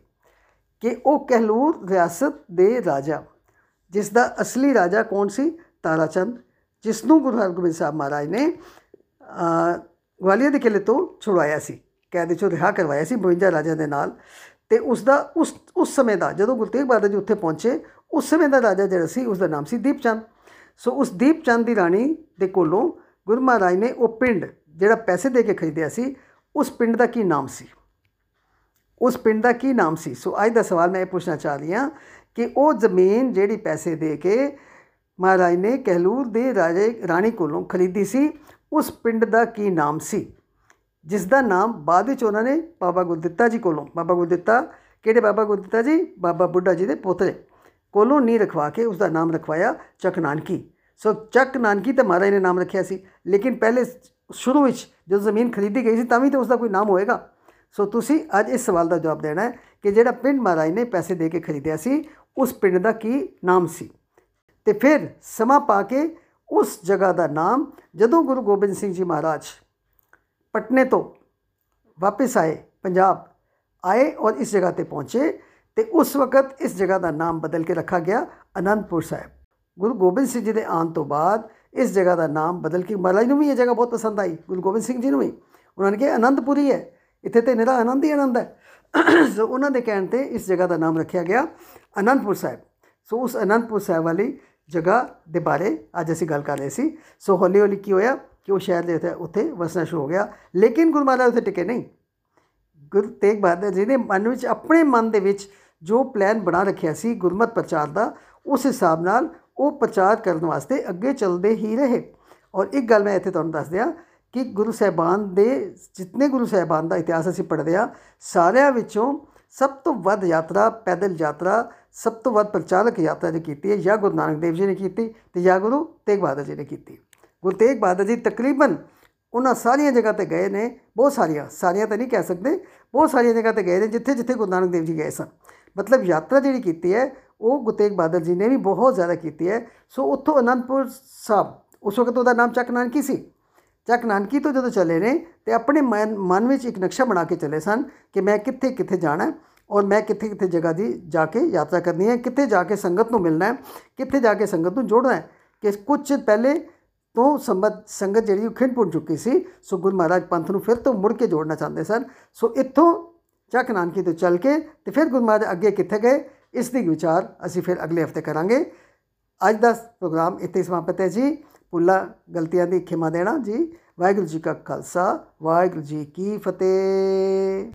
ਕਿ ਉਹ ਕਹਿਲੂਰ ਰਿਆਸਤ ਦੇ ਰਾਜਾ ਜਿਸ ਦਾ ਅਸਲੀ ਰਾਜਾ ਕੌਣ ਸੀ? ਤਾਰਾ ਚੰਦ ਜਿਸ ਨੂੰ ਗੁਰੂ ਹਰਗੋਬਿੰਦ ਸਾਹਿਬ ਮਹਾਰਾਜ ਨੇ ਅ, ਗਵਾਲੀਅਰ ਦੇ ਕਿਲੇ ਤੋਂ ਛੁਡਵਾਇਆ ਸੀ ਕੈਦ ਚੋਂ ਰਿਹਾ ਕਰਵਾਇਆ ਸੀ 52 ਰਾਜਿਆਂ ਦੇ ਨਾਲ ਤੇ ਉਸ ਦਾ ਉਸ ਉਸ ਸਮੇਂ ਦਾ ਜਦੋਂ ਗੁਰੂ ਤੇਗ ਬਹਾਦਰ ਜੀ ਉੱਥੇ ਪਹੁੰਚੇ ਉਸ ਸਮੇਂ ਦਾ ਰਾਜਾ ਜਿਹੜਾ ਸੀ ਉਸ ਦਾ ਨਾਮ ਸੀ ਦੀਪ ਚੰਦ ਸੋ ਉਸ ਦੀਪ ਚੰਦ ਦੀ ਰਾਣੀ ਦੇ ਕੋਲੋਂ ਗੁਰੂ ਮਹਾਰਾਜ ਨੇ ਉਹ ਪਿੰਡ ਜਿਹੜਾ ਪੈਸੇ ਦੇ ਕੇ ਖਰੀਦਿਆ ਸੀ ਉਸ ਪਿੰਡ ਦਾ ਕੀ ਨਾਮ ਸੀ? ਉਸ ਪਿੰਡ ਦਾ ਕੀ ਨਾਮ ਸੀ? ਸੋ ਅੱਜ ਦਾ ਸਵਾਲ ਮੈਂ ਇਹ ਪੁੱਛਣਾ ਚਾਹ ਰਹੀ ਹਾਂ ਕਿ ਉਹ ਜ਼ਮੀਨ ਜਿਹੜੀ ਪੈਸੇ ਦੇ ਕੇ ਮਹਾਰਾਜ ਨੇ ਕਹਿਲੂਰ ਦੇ ਰਾਜੇ ਰਾਣੀ ਕੋਲੋਂ ਖਰੀਦੀ ਸੀ। ਉਸ ਪਿੰਡ ਦਾ ਕੀ ਨਾਮ ਸੀ? ਜਿਸ ਦਾ ਨਾਮ ਬਾਅਦ ਵਿੱਚ ਉਹਨਾਂ ਨੇ ਬਾਬਾ ਗੁਰਦਿੱਤਾ ਜੀ ਕੋਲੋਂ, ਬਾਬਾ ਗੁਰਦਿੱਤਾ ਕਿਹੜੇ ਬਾਬਾ ਗੁਰਦਿੱਤਾ ਜੀ? ਬਾਬਾ ਬੁੱਢਾ ਜੀ ਦੇ ਪੋਤਰੇ ਕੋਲੋਂ ਨਹੀਂ ਰਖਵਾ ਕੇ ਉਸ ਦਾ ਨਾਮ ਰਖਵਾਇਆ ਚੱਕ ਨਾਨਕੀ। ਸੋ ਚੱਕ ਨਾਨਕੀ ਤਾਂ ਮਹਾਰਾਜ ਨੇ ਨਾਮ ਰੱਖਿਆ ਸੀ, ਲੇਕਿਨ ਪਹਿਲੇ ਸ਼ੁਰੂ ਵਿੱਚ ਜਦੋਂ ਜ਼ਮੀਨ ਖਰੀਦੀ ਗਈ ਸੀ ਤਾਂ ਵੀ ਤਾਂ ਉਸ ਦਾ ਕੋਈ ਨਾਮ ਹੋਏਗਾ। ਸੋ ਤੁਸੀਂ ਅੱਜ ਇਸ ਸਵਾਲ ਦਾ ਜਵਾਬ ਦੇਣਾ ਹੈ ਕਿ ਜਿਹੜਾ ਪਿੰਡ ਮਹਾਰਾਜ ਨੇ ਪੈਸੇ ਦੇ ਕੇ ਖਰੀਦਿਆ ਸੀ, ਉਸ ਪਿੰਡ ਦਾ ਕੀ ਨਾਮ ਸੀ? ਤੇ ਫਿਰ ਸਮਾਂ ਪਾ ਕੇ ਉਸ ਜਗ੍ਹਾ ਦਾ ਨਾਮ ਜਦੋਂ ਗੁਰੂ ਗੋਬਿੰਦ ਸਿੰਘ ਜੀ ਮਹਾਰਾਜ ਪਟਨੇ ਤੋਂ ਵਾਪਸ ਆਏ, ਪੰਜਾਬ ਆਏ ਔਰ ਇਸ ਜਗ੍ਹਾ ਤੇ ਪਹੁੰਚੇ ਤੇ ਉਸ ਵਕਤ ਇਸ ਜਗ੍ਹਾ ਦਾ ਨਾਮ ਬਦਲ ਕੇ ਰੱਖਾ ਗਿਆ, ਅਨੰਦਪੁਰ ਸਾਹਿਬ। ਗੁਰੂ ਗੋਬਿੰਦ ਸਿੰਘ ਜੀ ਦੇ ਆਉਣ ਤੋਂ ਬਾਅਦ ਇਸ ਜਗ੍ਹਾ ਦਾ ਨਾਮ ਬਦਲ ਕੇ ਮਹਾਰਾਜ ਨੂੰ ਵੀ ਇਹ ਜਗ੍ਹਾ ਬਹੁਤ ਪਸੰਦ ਆਈ, ਗੁਰੂ ਗੋਬਿੰਦ ਸਿੰਘ ਜੀ ਨੂੰ ਵੀ। ਉਹਨਾਂ ਨੇ ਕਿਹਾ, ਅਨੰਦਪੁਰੀ ਹੈ ਇੱਥੇ ਤੇ ਨਿਰਾ ਆਨੰਦ ਹੀ ਆਨੰਦ ਹੈ। ਸੋ ਉਹਨਾਂ ਦੇ ਕਹਿਣ ਤੇ ਇਸ ਜਗ੍ਹਾ ਦਾ ਨਾਮ ਰੱਖਿਆ ਗਿਆ, ਅਨੰਦਪੁਰ ਸਾਹਿਬ। ਸੋ ਉਸ ਅਨੰਦਪੁਰ ਸਾਹਿਬ ਵਾਲੀ ਜਗ੍ਹਾ ਦੇ ਬਾਰੇ ਅੱਜ ਅਸੀਂ ਗੱਲ ਕਰ ਰਹੇ ਸੀ। ਸੋ ਹੌਲੀ ਹੌਲੀ ਕੀ ਹੋਇਆ ਕਿ ਉਹ ਸ਼ਹਿਰ ਦੇ ਉੱਤੇ ਉੱਥੇ ਵਸਣਾ ਸ਼ੁਰੂ ਹੋ ਗਿਆ। ਲੇਕਿਨ ਗੁਰੂ ਮਹਾਰਾਜ ਉੱਥੇ ਟਿਕੇ ਨਹੀਂ। ਗੁਰੂ ਤੇਗ ਬਹਾਦਰ ਜੀ ਨੇ ਮਨ ਵਿੱਚ ਆਪਣੇ ਮਨ ਦੇ ਵਿੱਚ ਜੋ ਪਲਾਨ ਬਣਾ ਰੱਖਿਆ ਸੀ, ਗੁਰਮਤ ਪ੍ਰਚਾਰ ਦਾ, ਉਸ ਹਿਸਾਬ ਨਾਲ ਉਹ ਪ੍ਰਚਾਰ ਕਰਨ ਵਾਸਤੇ ਅੱਗੇ ਚੱਲਦੇ ਹੀ ਰਹੇ। ਔਰ ਇੱਕ ਗੱਲ ਮੈਂ ਇੱਥੇ ਤੁਹਾਨੂੰ ਦੱਸ ਦਿਆਂ ਕਿ ਗੁਰੂ ਸਾਹਿਬਾਨ ਦੇ ਜਿਤਨੇ ਗੁਰੂ ਸਾਹਿਬਾਨ ਦਾ ਇਤਿਹਾਸ ਅਸੀਂ ਪੜ੍ਹਦੇ ਆ ਸਾਰਿਆਂ ਵਿੱਚੋਂ ਸਭ ਤੋਂ ਵੱਧ ਯਾਤਰਾ ਪੈਦਲ ਯਾਤਰਾ, ਸਭ ਤੋਂ ਵੱਧ ਪ੍ਰਚਾਰਕ ਯਾਤਰਾ ਜਿਹੜੀ ਕੀਤੀ ਹੈ ਜਾਂ ਗੁਰੂ ਨਾਨਕ ਦੇਵ ਜੀ ਨੇ ਕੀਤੀ ਤੇ ਜਾਂ ਗੁਰੂ ਤੇਗ ਬਹਾਦਰ ਜੀ ਨੇ ਕੀਤੀ। ਗੁਰੂ ਤੇਗ ਬਹਾਦਰ ਜੀ ਤਕਰੀਬਨ ਉਹਨਾਂ ਸਾਰੀਆਂ ਜਗ੍ਹਾ ਤੇ ਗਏ ਨੇ, ਬਹੁਤ ਸਾਰੀਆਂ ਸਾਰੀਆਂ ਤਾਂ ਨਹੀਂ ਕਹਿ ਸਕਦੇ, ਬਹੁਤ ਸਾਰੀਆਂ ਜਗ੍ਹਾ ਤੇ ਗਏ ਨੇ ਜਿੱਥੇ ਜਿੱਥੇ ਗੁਰੂ ਨਾਨਕ ਦੇਵ ਜੀ ਗਏ ਸਨ। ਮਤਲਬ ਯਾਤਰਾ ਜਿਹੜੀ ਕੀਤੀ ਹੈ, ਉਹ ਗੁਰੂ ਤੇਗ ਬਹਾਦਰ ਜੀ ਨੇ ਵੀ ਬਹੁਤ ਜ਼ਿਆਦਾ ਕੀਤੀ ਹੈ। ਸੋ ਉੱਥੋਂ ਅਨੰਦਪੁਰ ਸਾਹਿਬ, ਉਸ ਵਕਤ ਉਹਦਾ ਨਾਮ ਚੱਕ ਨਾਨਕੀ ਸੀ। ਚੱਕ ਨਾਨਕੀ ਤੋਂ ਜਦੋਂ ਚੱਲੇ ਨੇ ਤੇ ਆਪਣੇ ਮਨ ਮਨ ਵਿੱਚ ਇੱਕ ਨਕਸ਼ਾ ਬਣਾ ਕੇ ਚੱਲੇ ਸਨ ਕਿ ਮੈਂ ਕਿੱਥੇ ਕਿੱਥੇ ਜਾਣਾ ਹੈ ਔਰ ਮੈਂ ਕਿੱਥੇ ਕਿੱਥੇ ਜਗ੍ਹਾ ਦੀ ਜਾ ਕੇ ਯਾਤਰਾ ਕਰਨੀ ਹੈ, ਕਿੱਥੇ ਜਾ ਕੇ ਸੰਗਤ ਨੂੰ ਮਿਲਣਾ ਹੈ, ਕਿੱਥੇ ਜਾ ਕੇ ਸੰਗਤ ਨੂੰ ਜੋੜਨਾ ਹੈ ਕਿ ਕੁਝ ਚਿਰ ਪਹਿਲੇ ਤੋਂ ਸੰਬਤ ਸੰਗਤ ਜਿਹੜੀ ਉਹ ਖਿੰਡ ਪੁੰਡ ਚੁੱਕੀ ਸੀ, ਸੋ ਗੁਰੂ ਮਹਾਰਾਜ ਪੰਥ ਨੂੰ ਫਿਰ ਤੋਂ ਮੁੜ ਕੇ ਜੋੜਨਾ ਚਾਹੁੰਦੇ ਸਨ। ਸੋ ਇੱਥੋਂ ਚੱਕ ਨਾਨਕੀ ਤੋਂ ਚੱਲ ਕੇ ਤੇ ਫਿਰ ਗੁਰੂ ਮਹਾਰਾਜ ਅੱਗੇ ਕਿੱਥੇ ਗਏ, ਇਸ ਦੀ ਵਿਚਾਰ ਅਸੀਂ ਫਿਰ ਅਗਲੇ ਹਫ਼ਤੇ ਕਰਾਂਗੇ। ਅੱਜ ਦਾ ਪ੍ਰੋਗਰਾਮ ਇੱਥੇ ਹੀ ਸਮਾਪਤ ਹੈ ਜੀ। ਭੁੱਲਾਂ ਗਲਤੀਆਂ ਦੀ ਖਿਮਾ ਦੇਣਾ ਜੀ। ਵਾਹਿਗੁਰੂ ਜੀ ਕਾ ਖਾਲਸਾ ਵਾਹਿਗੁਰੂ ਜੀ ਕੀ ਫਤਿਹ।